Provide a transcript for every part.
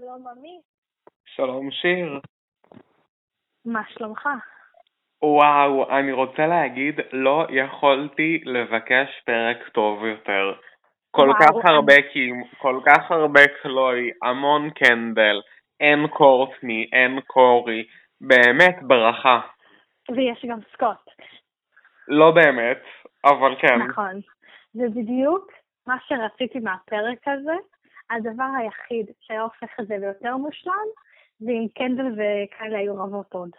שלום עמי, שלום שיר. מה שלומך? וואו, אני רוצה להגיד, לא יכולתי לבקש פרק טוב יותר. כל וואו, כך אני- הרבה קים, כל כך הרבה קלוי, המון קנדל, אין קורטני, אין קורי, באמת ברכה. ויש גם סקוט. לא באמת, אבל כן. נכון. זה בדיוק מה שרציתי מהפרק הזה. הדבר היחיד שהיה הופך את זה ליותר מושלם, זה אם קנדל וכאלה היו רבות עוד.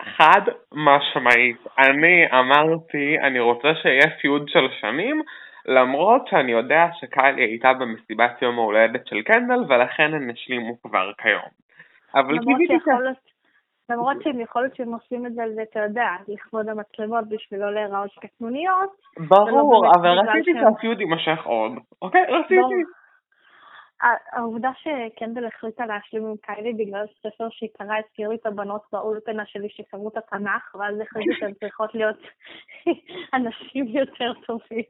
חד משמעית. אני אמרתי, אני רוצה שיהיה פיוד של שנים, למרות שאני יודע שקיילי הייתה במסיבת יום ההולדת של קנדל, ולכן הם השלימו כבר כיום. אבל למרות קיוויתי ש... למרות שהם יכול להיות שהם עושים את זה, זה, אתה יודע, לכבוד המצלמות בשביל לא להיראות כקטנוניות. ברור, אבל רציתי שהפיוד יימשך עוד. אוקיי? רציתי. העובדה שקנדל החליטה להשלים עם קיילי בגלל ספר שהיא קראה הזכיר לי את הבנות באולפנה שלי שקראו את התנ"ך, ואז החליטו שהן צריכות להיות אנשים יותר טובים.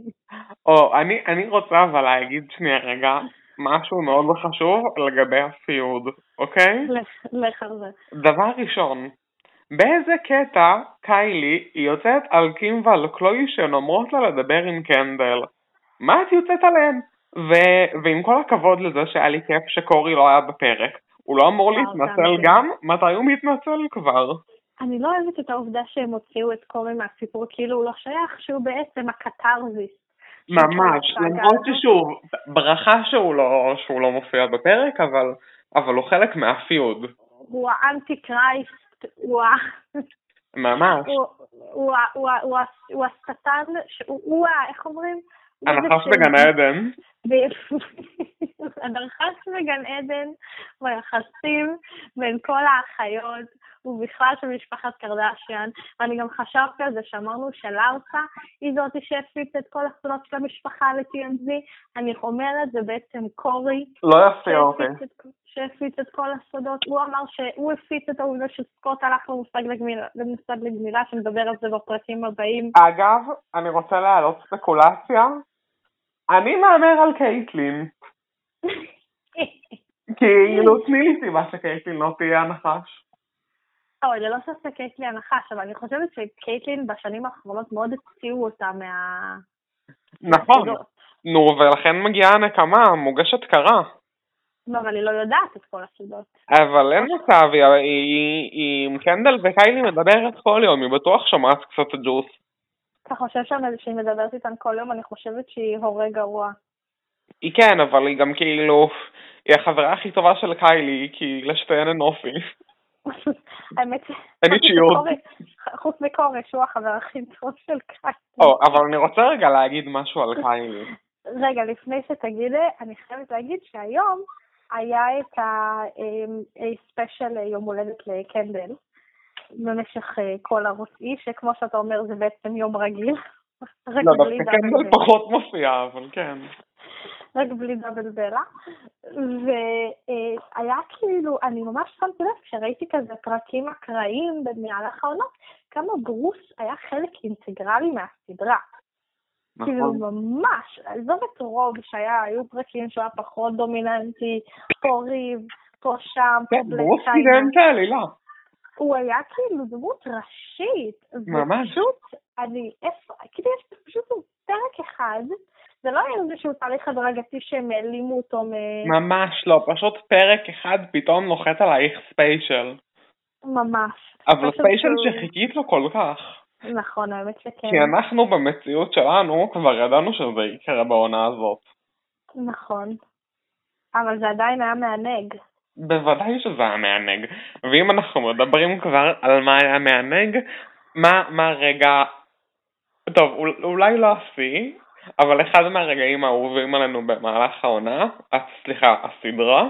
או, אני, אני רוצה אבל להגיד שנייה רגע משהו מאוד חשוב לגבי הפיוד, אוקיי? לך- על זה. דבר ראשון, באיזה קטע קיילי יוצאת על קים ועל קלוי שהן אומרות לה לדבר עם קנדל? מה את יוצאת עליהן? ו- ועם כל הכבוד לזה שהיה לי כיף שקורי לא היה בפרק, הוא לא אמור וואו, להתנצל גם? מתי הוא מתנצל כבר? אני לא אוהבת את העובדה שהם הוציאו את קורי מהסיפור, כאילו הוא לא שייך, שהוא בעצם הקתרזיס. ממש, למרות. ששוב, ברכה שהוא לא, שהוא לא מופיע בפרק, אבל, אבל הוא חלק מהפיוד, הוא האנטי קרייסט, הוא ה... ממש. הוא- השטן, הוא ה... איך אומרים? הנחש ש- בגן עדן. הנחש בגן עדן ביחסים בין כל האחיות ובכלל של משפחת קרדשיאן ואני גם חשבתי על זה שאמרנו שלארסה היא זאת שהפיצה את כל הסודות של המשפחה ל-TMZ אני אומרת זה בעצם קורי לא יפתיע אותי. שהפיץ את- שהפיץ כל הסודות הוא אמר שהוא הפיץ את העובדה שסקוט הלך למושג לגמילה שנדבר על זה בפרקים הבאים אגב, אני רוצה להעלות ספקולציה. אני מהמר על קייטלין. כאילו, תני לי סיבה שקייטלין לא תהיה הנחש. אוי, ללא ספק קייטלין הנחש, אבל אני חושבת שקייטלין בשנים האחרונות מאוד הציעו אותה מה... נכון. נו, ולכן מגיעה הנקמה, מוגשת קרה. לא, אבל היא לא יודעת את כל הסודות. אבל אין מצב, היא עם קנדל וקיילי מדברת כל יום, היא בטוח שומעת קצת ג'וס. אתה חושב שהיא מדברת איתן כל יום, אני חושבת שהיא הורה גרוע. היא כן, אבל היא גם כאילו, היא החברה הכי טובה של קיילי, כי לשתיהן אין אופי. האמת ש... אין אישיות. חוץ מקורי, שהוא החבר הכי טוב של קייטלין. או, אבל אני רוצה רגע להגיד משהו על קיילי. רגע, לפני שתגיד, אני חייבת להגיד שהיום היה את הספיישל יום הולדת לקנדל, במשך אה, כל הרוסאי, שכמו שאתה אומר זה בעצם יום רגיל. לא, דווקא קנדל בלה. פחות מופיעה, אבל כן. רק בלי דאבל בלה. והיה כאילו, אני ממש שמתי לב, כשראיתי כזה פרקים אקראיים במהלך העונות, כמה ברוס היה חלק אינטגרלי מהסדרה. כאילו נכון. ממש, עזוב את רוב שהיה, היו פרקים שהוא היה פחות דומיננטי, פה ריב, פה שם, פה כן, בלק ברוס. קידם את העלילה. הוא היה כאילו דמות ראשית. ממש. ופשוט, אני, איפה, כאילו יש פשוט פרק אחד, זה לא היה איזשהו תהליך הדרגתי שהם העלימו אותו מ... ממש לא, פשוט פרק אחד פתאום נוחת עלייך special. ממש. אבל ספיישל שהוא- שחיכית לו כל כך. נכון, האמת שכן. כי אנחנו במציאות שלנו כבר ידענו שזה יקרה בעונה הזאת. נכון. אבל זה עדיין היה מענג. בוודאי שזה היה מענג. ואם אנחנו מדברים כבר על מה היה מענג, מה, מה רגע... טוב, אול- אולי לא השיא, אבל אחד מהרגעים האהובים עלינו במהלך העונה, אה, סליחה, הסדרה,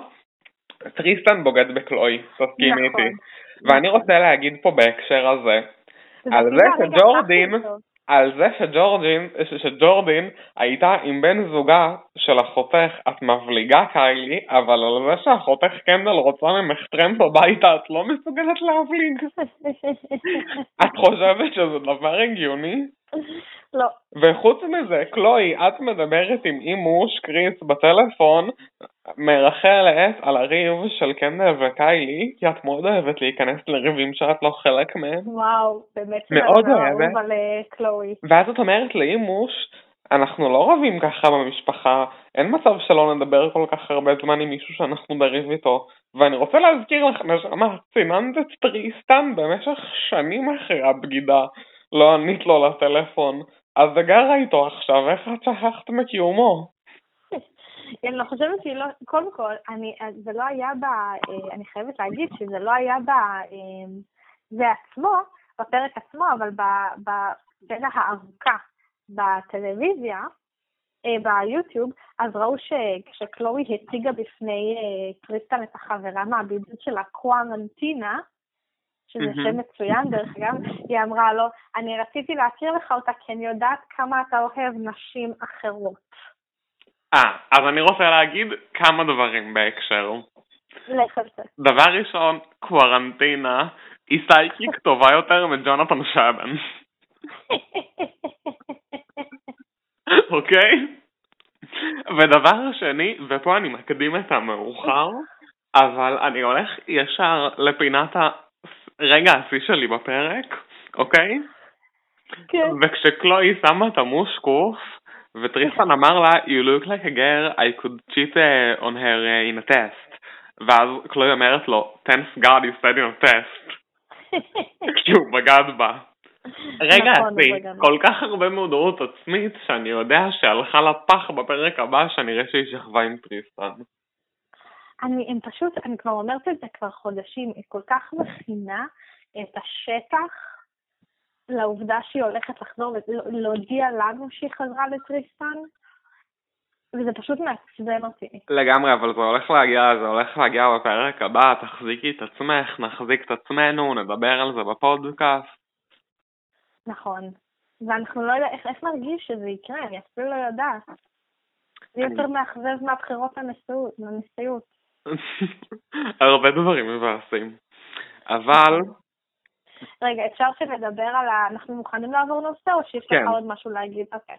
טריסטן בוגד בקלוי, תסכימי נכון. איתי. ואני רוצה להגיד פה בהקשר הזה, על זה שג'ורדין. על זה שג'ורדין, שג'ורדין הייתה עם בן זוגה של אחותך, את מבליגה קיילי, אבל על זה שאחותך קנדל רוצה ממך טרמפ הביתה, את לא מסוגלת להבליג. את חושבת שזה דבר הגיוני? לא. וחוץ מזה, קלוי, את מדברת עם אימוש קריס בטלפון, מרכלת על הריב של קנדל וקיילי, כי את מאוד אוהבת להיכנס לריבים שאת לא חלק מהם. וואו, באמת. מאוד אוהבת. על אה, קלואי. ואז את אומרת לאימוש, אנחנו לא רבים ככה במשפחה, אין מצב שלא נדבר כל כך הרבה זמן עם מישהו שאנחנו בריב איתו. ואני רוצה להזכיר לך, נשמה, סיננת את טריסטן במשך שנים אחרי הבגידה, לא ענית לו לטלפון, אז זה גרה איתו עכשיו, איך את שכחת מקיומו? אני לא חושבת שהיא לא, קודם כל, אני, זה לא היה ב... אה, אני חייבת להגיד שזה לא היה ב... אה, זה עצמו, בפרק עצמו, אבל בסצנה הארוכה בטלוויזיה, אה, ביוטיוב, אז ראו שכשקלואי הציגה בפני טריסטן את החברה מהבידוד שלה, קווארנטינה, שזה מהמם. שם מצוין דרך אגב, היא אמרה לו, אני רציתי להכיר לך אותה כי אני יודעת כמה אתה אוהב נשים אחרות. אה, אז אני רוצה להגיד כמה דברים בהקשר. דבר ראשון, קוורנטינה היא sidekick טובה יותר מג'ונתן צ'בן, אוקיי? ודבר שני, ופה אני מקדים את המאוחר, אבל אני הולך ישר לפינת הרגע השיא שלי בפרק, אוקיי? כן. וכשקלוי שמה את המשקף, וטריסטן אמר לה, you look like a girl, I could cheat uh, on her uh, in a test. ואז קלוי אומרת לו, thanks God you said in a test, כשהוא בגד בה. רגע, נכון, בה. כל כך הרבה מודעות עצמית שאני יודע שהלכה לפח בפרק הבא שנראה שהיא שכבה עם טריסטן. אני, הם פשוט, אני כבר אומרת את זה כבר חודשים, היא כל כך מכינה את השטח לעובדה שהיא הולכת לחזור ולהודיע לנו שהיא חזרה לטריסטן, וזה פשוט מעצבן אותי. לגמרי, אבל זה הולך להגיע, זה הולך להגיע בפרק הבא, תחזיקי את עצמך, נחזיק את עצמנו, נדבר על זה בפודקאסט. נכון. ואנחנו לא יודעים, איך, איך נרגיש שזה יקרה? אני אפילו לא יודעת. זה יותר מאכזב מהבחירות לנשיאות. הרבה דברים מבאסים. אבל, רגע, אפשר שנדבר על ה... אנחנו מוכנים לעבור נושא, או שיש כן. לך עוד משהו להגיד? אוקיי.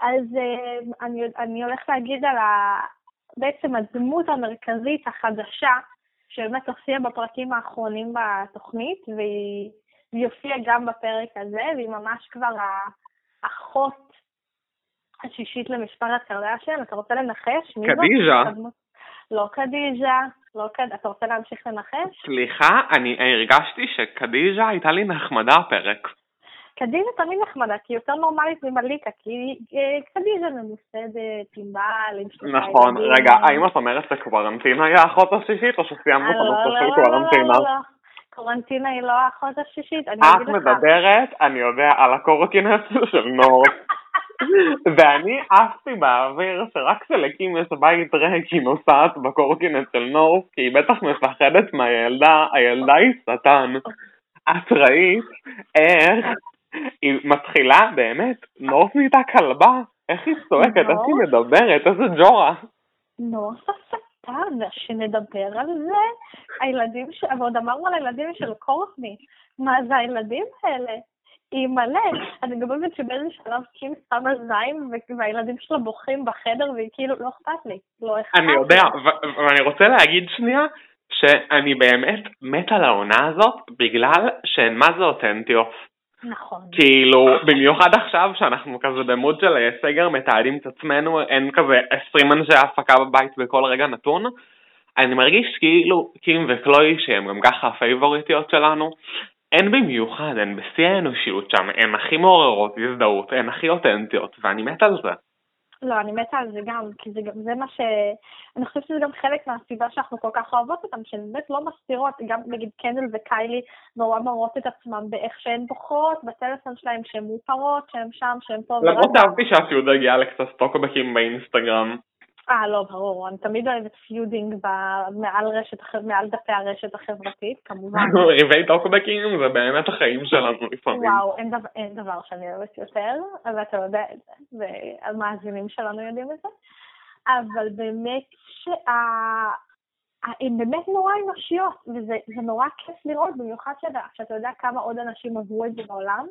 אז אה, אני, אני הולכת להגיד על ה... בעצם הדמות המרכזית החדשה, שבאמת הופיעה בפרקים האחרונים בתוכנית, והיא והיא הופיעה גם בפרק הזה, והיא ממש כבר האחות השישית למשפחת קרדשן. אתה רוצה לנחש? קדיז'ה. לא קדיז'ה, לא קד... אתה רוצה להמשיך לנחש? סליחה, אני הרגשתי שקדיז'ה הייתה לי נחמדה הפרק. קדיז'ה תמיד נחמדה, כי היא יותר נורמלית ממליקה, כי אה, קדיז'ה ממוסדת, עם בעל, עם שלושה נכון, ילדים. רגע, האם את אומרת שקוורנטינה היא האחות השישית, או שסיימנו את לא, הנושא לא, של לא, קוורנטינה? לא, לא, לא. קורנטינה היא לא האחות השישית, אני את אגיד לך. מדברת, אני יודע, על הקורקינט של נור. ואני עפתי באוויר שרק כשלקים יש בית ריק היא נוסעת בקורקינט של נור, כי היא בטח מפחדת מהילדה, הילדה היא שטן. את ראית איך היא מתחילה, באמת, נור נהייתה כלבה, איך היא צועקת, איך היא? מדברת, איזה ג'ורה. נורס השטן, שנדבר על זה. הילדים. ועוד אמרנו על הילדים של קורטני. מה זה הילדים האלה? היא מלא. אני גם אוהבת שבאיזה שלב קים שמה זין ו- והילדים שלה בוכים בחדר והיא כאילו, לא אכפת לי. לא אכפת לי. אני יודע, ואני רוצה להגיד שנייה, שאני באמת מת על העונה הזאת, בגלל שהן מה זה אותנטיות. נכון. כאילו, במיוחד עכשיו שאנחנו כזה במוד של סגר מתעדים את עצמנו, אין כזה 20 אנשי הפקה בבית בכל רגע נתון. אני מרגיש כאילו קים וקלוי, שהם גם ככה הפייבוריטיות שלנו, הן במיוחד, הן בשיא האנושיות שם, הן הכי מעוררות הזדהות, הן הכי אותנטיות, ואני מת על זה. לא, אני מתה על זה גם, כי זה גם, זה מה ש... אני חושבת שזה גם חלק מהסיבה שאנחנו כל כך אוהבות אותם, שהן באמת לא מסתירות, גם נגיד קנדל וקיילי נורא מראות את עצמם באיך שהן בוחרות, בטלפון שלהם שהן מאופרות, שהן שם, שהן פה. למרות שאהבתי שהפיוד הגיע לקצת טוקבקים באינסטגרם. אה, לא, ברור, אני תמיד אוהבת feuding מעל רשת, מעל דפי הרשת החברתית, כמובן. ריבי טוקבקים זה באמת החיים שלנו לפעמים. וואו, אין דבר, אין דבר שאני אוהבת יותר, אבל אתה יודע את זה, והמאזינים שלנו יודעים את זה. אבל באמת הן באמת נורא אנושיות, וזה נורא כיף לראות, במיוחד שאתה, שאתה יודע כמה עוד אנשים עברו את זה בעולם.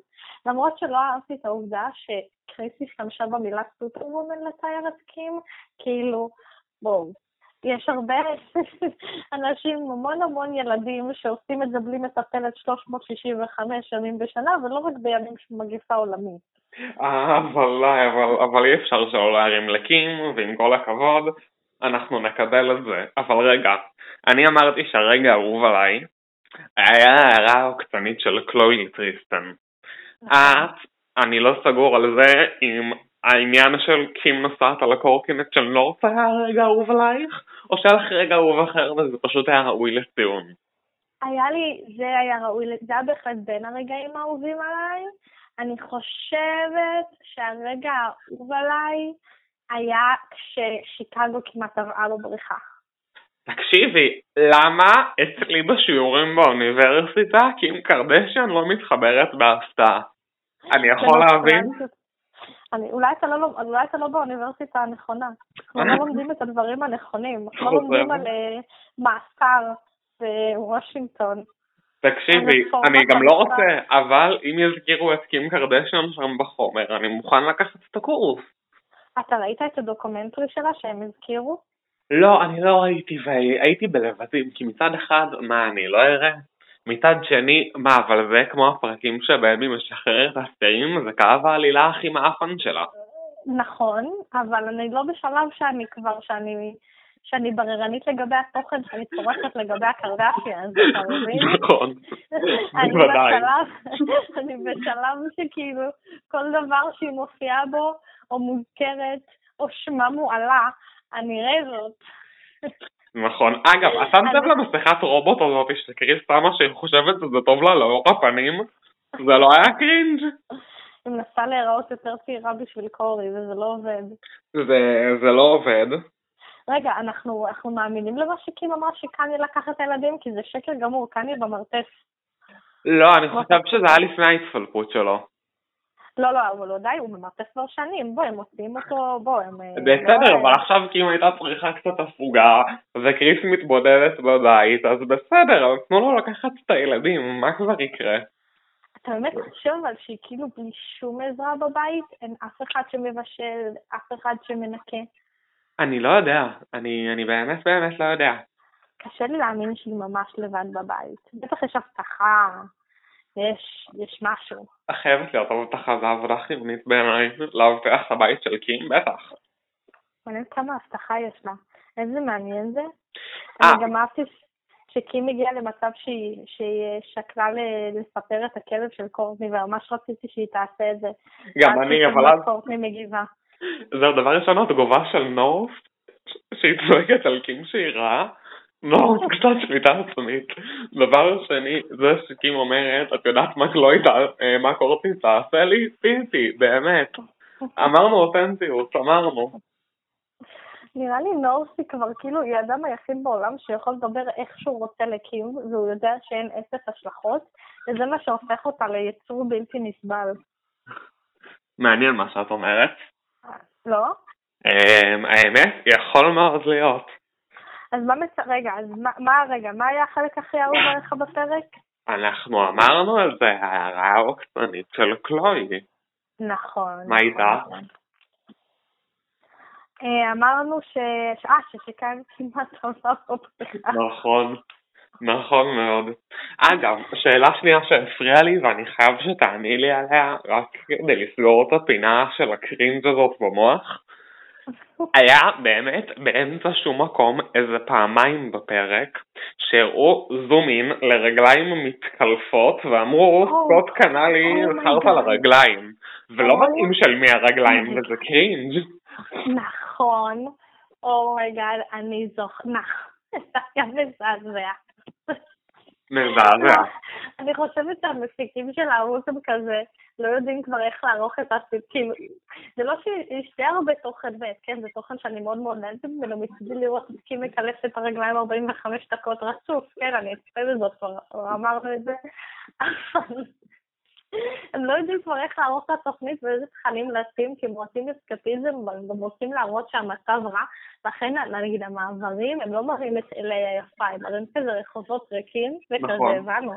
למרות שלא אהבתי את העובדה שקריס השתמשה במילה סופרוומן לתאר את קים, כאילו, בואו, יש הרבה אנשים, המון המון ילדים שעושים את זה בלי מטפלת 365 ימים בשנה, ולא רק בימים של מגיפה עולמית. אה, אבל, אבל, אבל אי אפשר שלא להרים לקים, ועם כל הכבוד, אנחנו נקבל את זה. אבל רגע, אני אמרתי שהרגע האהוב עליי היה ההערה העוקצנית של קלוי לטריסטן. את, אני לא סגור על זה אם העניין של קים נוסעת על הקורקינט של נורס היה הרגע האהוב עלייך, או שהיה לך רגע אהוב אחר וזה פשוט היה ראוי לציון? היה לי, זה היה ראוי, זה היה בהחלט בין הרגעים האהובים עליי. אני חושבת שהרגע האהוב עליי היה כששיקגו כמעט טבעה בבריכה. תקשיבי, למה אצלי בשיעורים באוניברסיטה קים קרדשן לא מתחברת בהפתעה? אני יכול להבין? אני, אולי, אתה לא, אולי אתה לא באוניברסיטה הנכונה. אנחנו לא לומדים את הדברים הנכונים. אנחנו לא לומדים על uh, מאסר בוושינגטון. תקשיבי, אני גם לא רוצה, אבל אם יזכירו את קים קרדשן שם בחומר, אני מוכן לקחת את הקורס. אתה ראית את הדוקומנטרי שלה שהם הזכירו? לא, אני לא ראיתי, והייתי בלבטים, כי מצד אחד, מה, אני לא אראה? מצד שני, מה, אבל זה כמו הפרקים שבהם היא משחררת אסירים, זה קו העלילה הכי מאפן שלה. נכון, אבל אני לא בשלב שאני כבר, שאני, שאני בררנית לגבי התוכן, שאני צורכת לגבי הקרדשיאן, אתה מבין? נכון, בוודאי. אני בשלב שכאילו, כל דבר שהיא מופיעה בו, או מוזכרת, או שמה מועלה, אני אראה זאת. נכון. אגב, את שמת לב למסכת רובוט הזאת שקריס שמה שהיא חושבת שזה טוב לה לאור הפנים? זה לא היה קרינג'? היא מנסה להיראות יותר צעירה בשביל קורי, וזה לא עובד. זה, זה לא עובד. רגע, אנחנו, אנחנו מאמינים למה שקים אמר שקניה לקח את הילדים? כי זה שקר גמור, קניה במרתף. לא, אני חושב שזה היה לפני ההתפלפות שלו. לא, לא, אבל עדיין הוא ממרתף כבר שנים, בוא, הם מוציאים אותו, בוא, הם... אה, בסדר, לא... אבל עכשיו כאילו הייתה צריכה קצת הפוגה, וקריס מתבודדת בבית, אז בסדר, אבל תנו לו לקחת את הילדים, מה כבר יקרה? אתה באמת חושב אבל שהיא כאילו בלי שום עזרה בבית? אין אף אחד שמבשל, אף אחד שמנקה? אני לא יודע, אני, אני באמת באמת לא יודע. קשה לי להאמין שהיא ממש לבד בבית. בטח יש הבטחה, יש, יש משהו. חייבת להיות הבטחה, זו עבודה חיונית בעיניי, לאבטח את הבית של קים, בטח. מעניין כמה הבטחה יש לה. איזה מעניין זה. אני אה. גם אהבתי שקים הגיעה למצב שהיא, שהיא שקלה לספר את הכלב של קורטני, וממש רציתי שהיא תעשה את זה. גם אני, אבל אז... קורטני מגיבה. זהו, דבר ראשון, התגובה של נורף, שהיא צועקת על קים שהיא רעה, לא, קצת שליטה עצמית. דבר שני, זה שקים אומרת, את יודעת מה קלוי, אה, מה קורטי תעשה לי? פיפי, באמת. אמרנו אותנטיות, אמרנו. נראה לי נורסי כבר כאילו היא האדם היחיד בעולם שיכול לדבר איך שהוא רוצה לקים, והוא יודע שאין אפס השלכות, וזה מה שהופך אותה ליצור בלתי נסבל. מעניין מה שאת אומרת. לא? אמ, האמת, יכול מאוד להיות. אז מה מצ... רגע, אז מה, מה רגע, מה היה החלק הכי אהוב עליך בפרק? אנחנו אמרנו על זה, ההערה העוקצנית של קלוי. נכון. מה איתך? נכון. אה, אמרנו ש... אה, ששכאן כמעט אמר בפתיחה. נכון, נכון מאוד. אגב, שאלה שנייה שהפריעה לי ואני חייב שתעני לי עליה רק כדי לסגור את הפינה של הקרינג' הזאת במוח. היה באמת באמצע שום מקום איזה פעמיים בפרק שהראו zoom in לרגליים מתקלפות ואמרו סקוט קנה לי חרטה לרגליים ולא מתאים של מי הרגליים וזה cringe נכון. oh my God אני זוכרת זה היה מזעזע מזעזע. אני חושבת שהמפיקים של הערוץ הם כזה, לא יודעים כבר איך לערוך את הסיפים. זה לא שיש די הרבה תוכן ב', כן, זה תוכן שאני מאוד מאוד נהנית ממנו, מצידי לראות מסכים מקלף את הרגליים 45 דקות רצוף, כן, אני אצפה בזאת כבר, אמרנו את זה. הם לא יודעים כבר איך לערוך את התוכנית ואיזה תכנים לשים, כי הם רוצים אסקפיזם, הם רוצים להראות שהמצב רע, לכן נגיד המעברים, הם לא מראים את אלה היפה, הם מראים כזה רחובות ריקים, וכזה נכון. הבנו.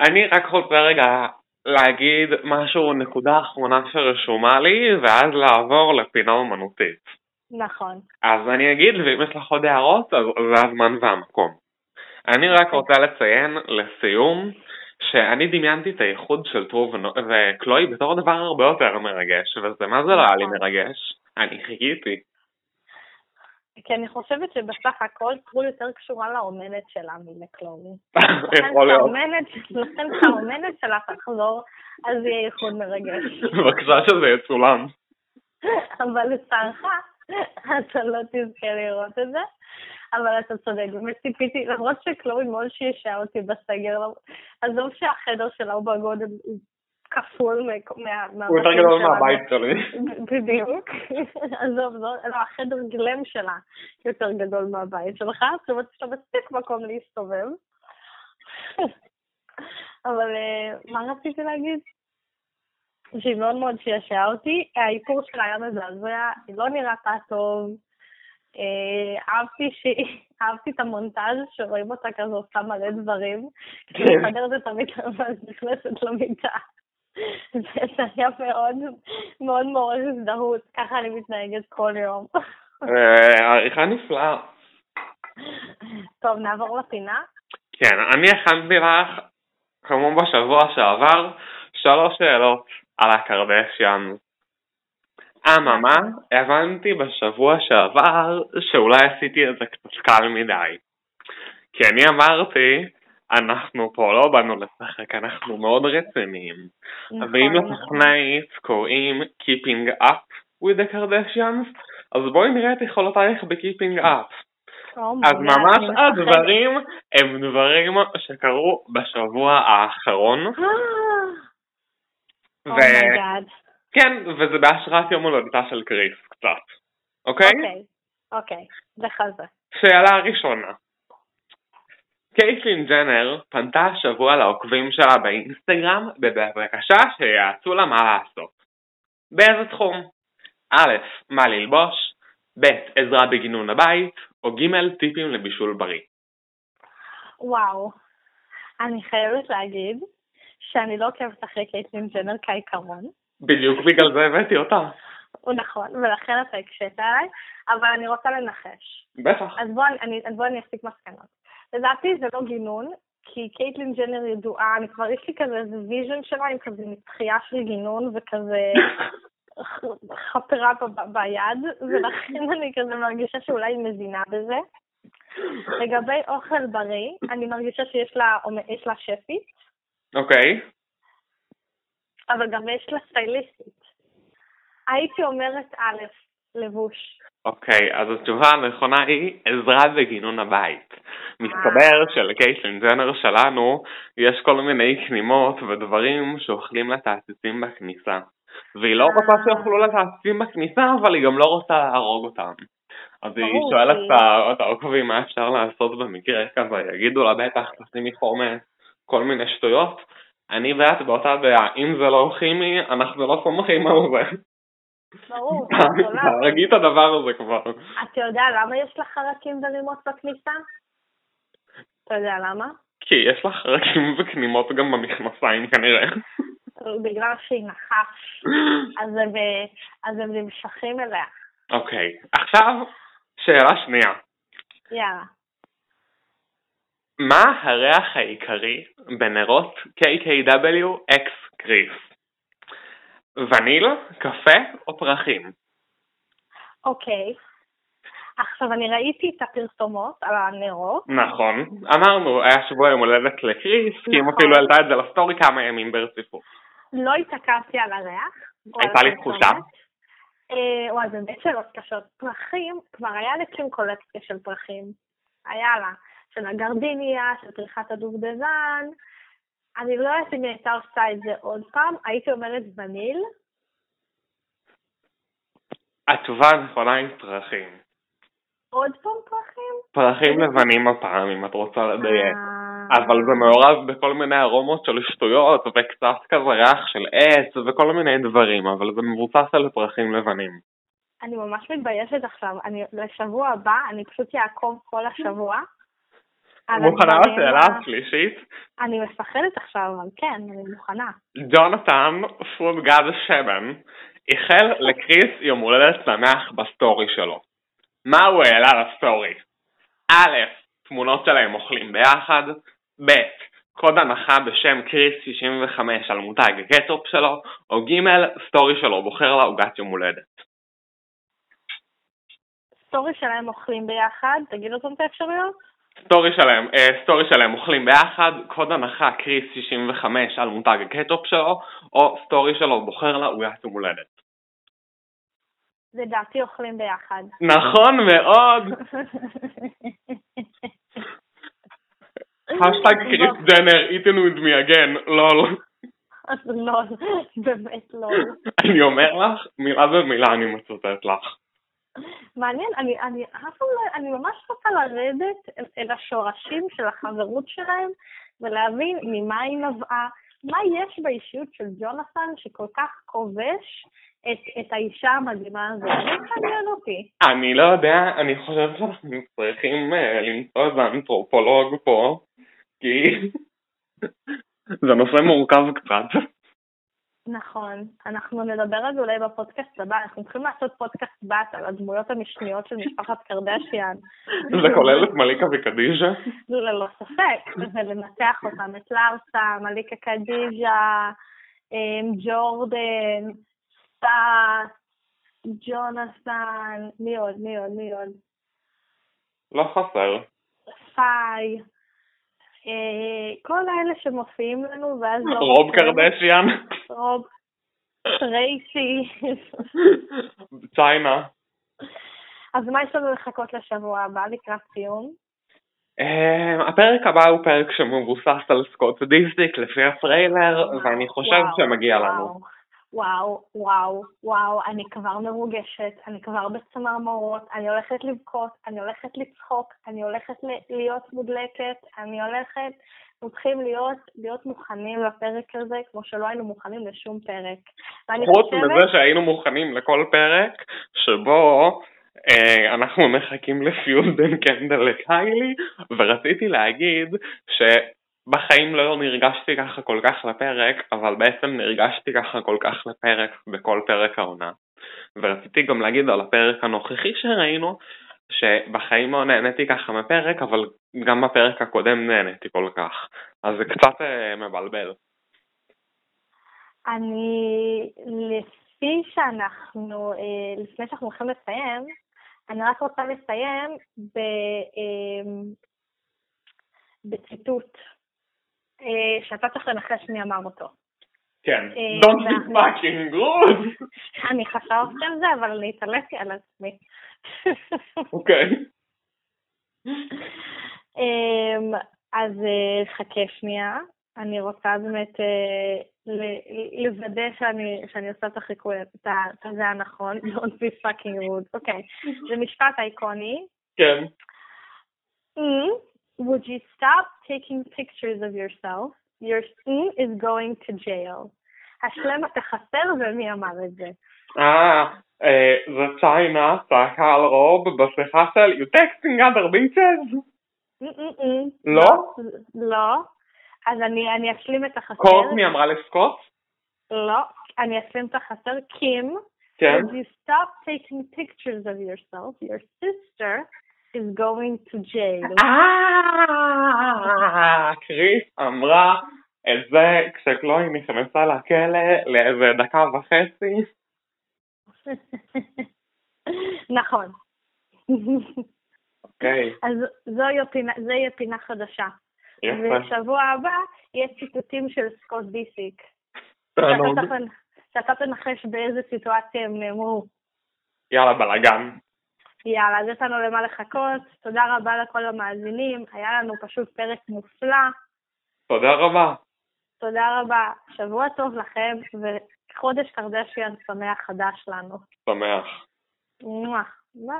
אני רק רוצה רגע להגיד משהו, נקודה אחרונה שרשומה לי, ואז לעבור לפינה אומנותית. נכון. אז אני אגיד, ואם יש לך עוד הערות, אז זה הזמן והמקום. אני רק רוצה לציין לסיום, שאני דמיינתי את האיחוד של טרו וקלוי בתור דבר הרבה יותר מרגש, וזה מה זה לא היה לי נכון. מרגש. אני חיכיתי. כי אני חושבת שבסך הכל טרו יותר קשורה לאומנת שלה מלקלוני. יכול להיות. לכן כשהאומנת שלה תחזור, אז יהיה איחוד מרגש. בבקשה שזה יצולם. אבל לצערך, אתה לא תזכה לראות את זה. אבל אתה צודק, באמת ציפיתי, למרות שקלורי מאוד שישעה אותי בסגר, עזוב שהחדר שלה הוא בגודל כפול מה- הוא יותר גדול. מהבית שלי. בדיוק. עזוב, לא, לא, החדר גלם שלה יותר גדול מהבית שלך, זאת אומרת יש לה מספיק מקום להסתובב. אבל אה, מה רציתי להגיד? שהיא מאוד מאוד שעשעה אותי, האיפור שלה היה מזעזע, היא לא נראתה טוב. אה, אהבתי שהיא, אהבתי את המונטאז' שרואים אותה כזה עושה מלא דברים, כן. כשהיא מסדרת את המיטה ואז נכנסת למיטה. זה היה מאוד מאוד מעורר הזדהות, ככה אני מתנהגת כל יום. אה, עריכה נפלאה. טוב, נעבור לפינה. כן, אני הכנתי לך, כמו בשבוע שעבר, שלוש שאלות על הקרדשיאן. אממה, הבנתי בשבוע שעבר שאולי עשיתי את זה קצת קל מדי. כי אני אמרתי, אנחנו פה לא באנו לשחק, אנחנו מאוד רציניים. נכון, ואם נכון. לתוכנית קוראים Keeping Up with the Kardashians, אז בואי נראה את יכולותייך ב-Keeping Up. Oh אז ממש. הדברים הם דברים שקרו בשבוע האחרון, Oh ו... oh my God. כן, וזה בהשראת יום הולדתה של קריס קצת, אוקיי? אוקיי, אוקיי, זה חזק. שאלה ראשונה. קייטלין ג'נר פנתה השבוע לעוקבים שלה באינסטגרם בבקשה שיעצו לה מה לעשות. באיזה תחום? א', מה ללבוש, ב', עזרה בגינון הבית, או ג', טיפים לבישול בריא. וואו. אני חייבת להגיד שאני לא עוקבת אחרי קייטלין ג'נר כעיקרון. בדיוק בגלל זה הבאתי אותה. נכון, ולכן אתה הקשית עליי, אבל אני רוצה לנחש. בטח. אז בוא אני, אז בוא אני אסיק מסקנות. לדעתי זה לא גינון, כי קייטלין ג'נר ידועה, אני כבר, יש לי כזה איזה vision שלה עם כזה מצחייה של גינון וכזה חפרה ב- ביד, ולכן אני כזה מרגישה שאולי היא מזינה בזה. לגבי אוכל בריא, אני מרגישה שיש לה, יש לה שפית, אוקיי. אבל גם יש לה סטייליסטית. הייתי אומרת א', לבוש. אוקיי, אז התשובה הנכונה היא עזרה בגינון הבית. מסתבר שלקייטלין ג'נר שלנו יש כל מיני כנימות ודברים שאוכלים העציצים בכניסה. והיא לא רוצה שיאכלו לה את העציצים בכניסה, אבל היא גם לא רוצה להרוג אותם. אז היא שואלת את העוקבים מה אפשר לעשות במקרה כזה, יגידו לה בטח תשימי חומץ, כל מיני שטויות. אני ואת באותה דעה, אם זה לא כימי, אנחנו לא סומכים על זה. ברור. תהרגי את הדבר הזה כבר. אתה יודע למה יש לה חרקים ורימות בכניסה? אתה יודע למה? כי יש לך חרקים וכנימות גם במכנסיים כנראה. בגלל שהיא נחש, אז הם, אה, אז הם נמשכים אליה. אוקיי, עכשיו שאלה שנייה. יאללה. מה הריח העיקרי בנרות KKW X קריס? וניל, קפה או פרחים? אוקיי. עכשיו, אני ראיתי את הפרסומות על הנרות. נכון, אמרנו, היה שבוע יום הולדת לקריס, כי אם נכון. אפילו העלתה את זה לסטורי כמה ימים ברציפות. לא התעכבתי על הריח. הייתה לי. תחושה. אה, וואי, באמת שאלות קשות. פרחים, כבר היה לקים קולקציה של פרחים. היה לה. של הגרדיניה, של פריחת הדובדבן. אני לא יודעת אם היא הייתה עושה את זה עוד פעם. הייתי אומרת וניל. התשובה הנכונה היא פרחים. עוד פעם פרחים? פרחים לבנים הפעם, אם את רוצה לדייק. אה, אבל זה מעורב בכל מיני ארומות של שטויות וקצת כזה ריח של עץ וכל מיני דברים, אבל זה מבוסס על פרחים לבנים. אני ממש מתביישת עכשיו. אני, לשבוע הבא, אני פשוט אעקוב כל השבוע. מוכנה לשאלה השלישית? אני מפחדת עכשיו, אבל כן, אני מוכנה. ג'ונתן Foodgod שמן איחל לקריס יום הולדת שמח בסטורי שלו. מה הוא העלה לסטורי? א', תמונות שלהם אוכלים ביחד, ב', קוד הנחה בשם קריס 65 על מותג הקטשופ שלו, או ג', סטורי שלו בוחר לה עוגת יום הולדת. סטורי שלהם אוכלים ביחד, תגיד אותם את האפשרויות. סטורי שלהם, אה, סטורי שלהם אוכלים ביחד, קוד הנחה קריס 65 על מותג הקטשופ שלו, או סטורי שלו בוחר לה עוגת יום הולדת. לדעתי אוכלים ביחד. נכון מאוד! האשטאג קריס ג'נר, איתן with me again, לול. לול, באמת לול. אני אומר לך, מילה במילה אני מצוטט לך. מעניין, אני, אני, לא, אני ממש רוצה לרדת אל, השורשים של החברות שלהם ולהבין ממה היא נבעה, מה יש באישיות של ג'ונתן שכל כך כובש את, את האישה המדהימה הזאת. זה מעניין אותי. אני לא יודע, אני חושב שאנחנו צריכים אה, למצוא איזה אנתרופולוג פה, כי זה נושא מורכב קצת. נכון, אנחנו נדבר על זה אולי בפודקאסט הבא, אנחנו צריכים לעשות פודקאסט בת על הדמויות המשניות של משפחת קרדשיאן. זה כולל את מליקה וקדיז'ה? ללא ספק, ולנתח אותם, את לארסה, מליקה קדיז'ה, אמ, ג'ורדן, סטאס, ג'ונסן, מי עוד, מי עוד, מי עוד? לא חסר. פאי. אה, כל האלה שמופיעים לנו, ואז... לא רוב קרדשיאן. רוב. טרייסי. ציינה. אז מה יש לנו לחכות לשבוע הבא לקראת ציון? Uh, הפרק הבא הוא פרק שמבוסס על סקוט דיסטיק לפי הטריילר, ואני חושב שמגיע לנו. וואו, וואו, וואו, אני כבר מרוגשת, אני כבר בצמרמורות, אני הולכת לבכות, אני הולכת לצחוק, אני הולכת להיות מודלקת, אני הולכת, אנחנו צריכים להיות, להיות מוכנים לפרק הזה כמו שלא היינו מוכנים לשום פרק. חוץ חושבת... מזה שהיינו מוכנים לכל פרק שבו אה, אנחנו מחכים לפיוז קנדל לקיילי, ורציתי להגיד ש... בחיים לא נרגשתי ככה כל כך לפרק, אבל בעצם נרגשתי ככה כל כך לפרק בכל פרק העונה. ורציתי גם להגיד על הפרק הנוכחי שראינו, שבחיים לא נהניתי ככה מפרק, אבל גם בפרק הקודם נהניתי כל כך. אז זה קצת אה, מבלבל. אני, לפי שאנחנו, אה, לפני שאנחנו הולכים לסיים, אני רק רוצה לסיים ב, אה, בציטוט שאתה צריך לנחש מי אמר אותו. כן, אה, Don't be fucking good. אני חשבתי על זה, אבל אני התעלפתי על עצמי. אוקיי. אמ, אז אה, חכה שנייה, אני רוצה באמת לוודא שאני עושה את החיקוי, את זה הנכון, Don't be fucking rude. אוקיי, זה משפט אייקוני. כן. Mm. would you stop taking pictures of yourself? Your son is going to jail. השלם אתה חסר ומי אמר את זה? אה, זה ציינה צעקה על רוב בשיחה של you texting other bitches? לא? לא. אז אני אשלים את החסר. קורטני אמרה לסקוט? לא. אני אשלים את החסר. קים. כן. Would you stop taking pictures of yourself? Your sister is going to jail. אה, קריס אמרה את זה כשקלוי נכנסה לכלא לאיזה דקה וחצי. נכון. אוקיי. אז זו יהיה פינה חדשה. יפה. ובשבוע הבא יהיה ציטוטים של סקוט דיסיק. שאתה תנחש באיזה סיטואציה הם נאמרו. יאללה, בלאגן. יאללה, אז יש לנו למה לחכות. תודה רבה לכל המאזינים, היה לנו פשוט פרק מופלא. תודה רבה. תודה רבה. שבוע טוב לכם, וחודש קרדשיאן שמח חדש לנו. שמח. ביי.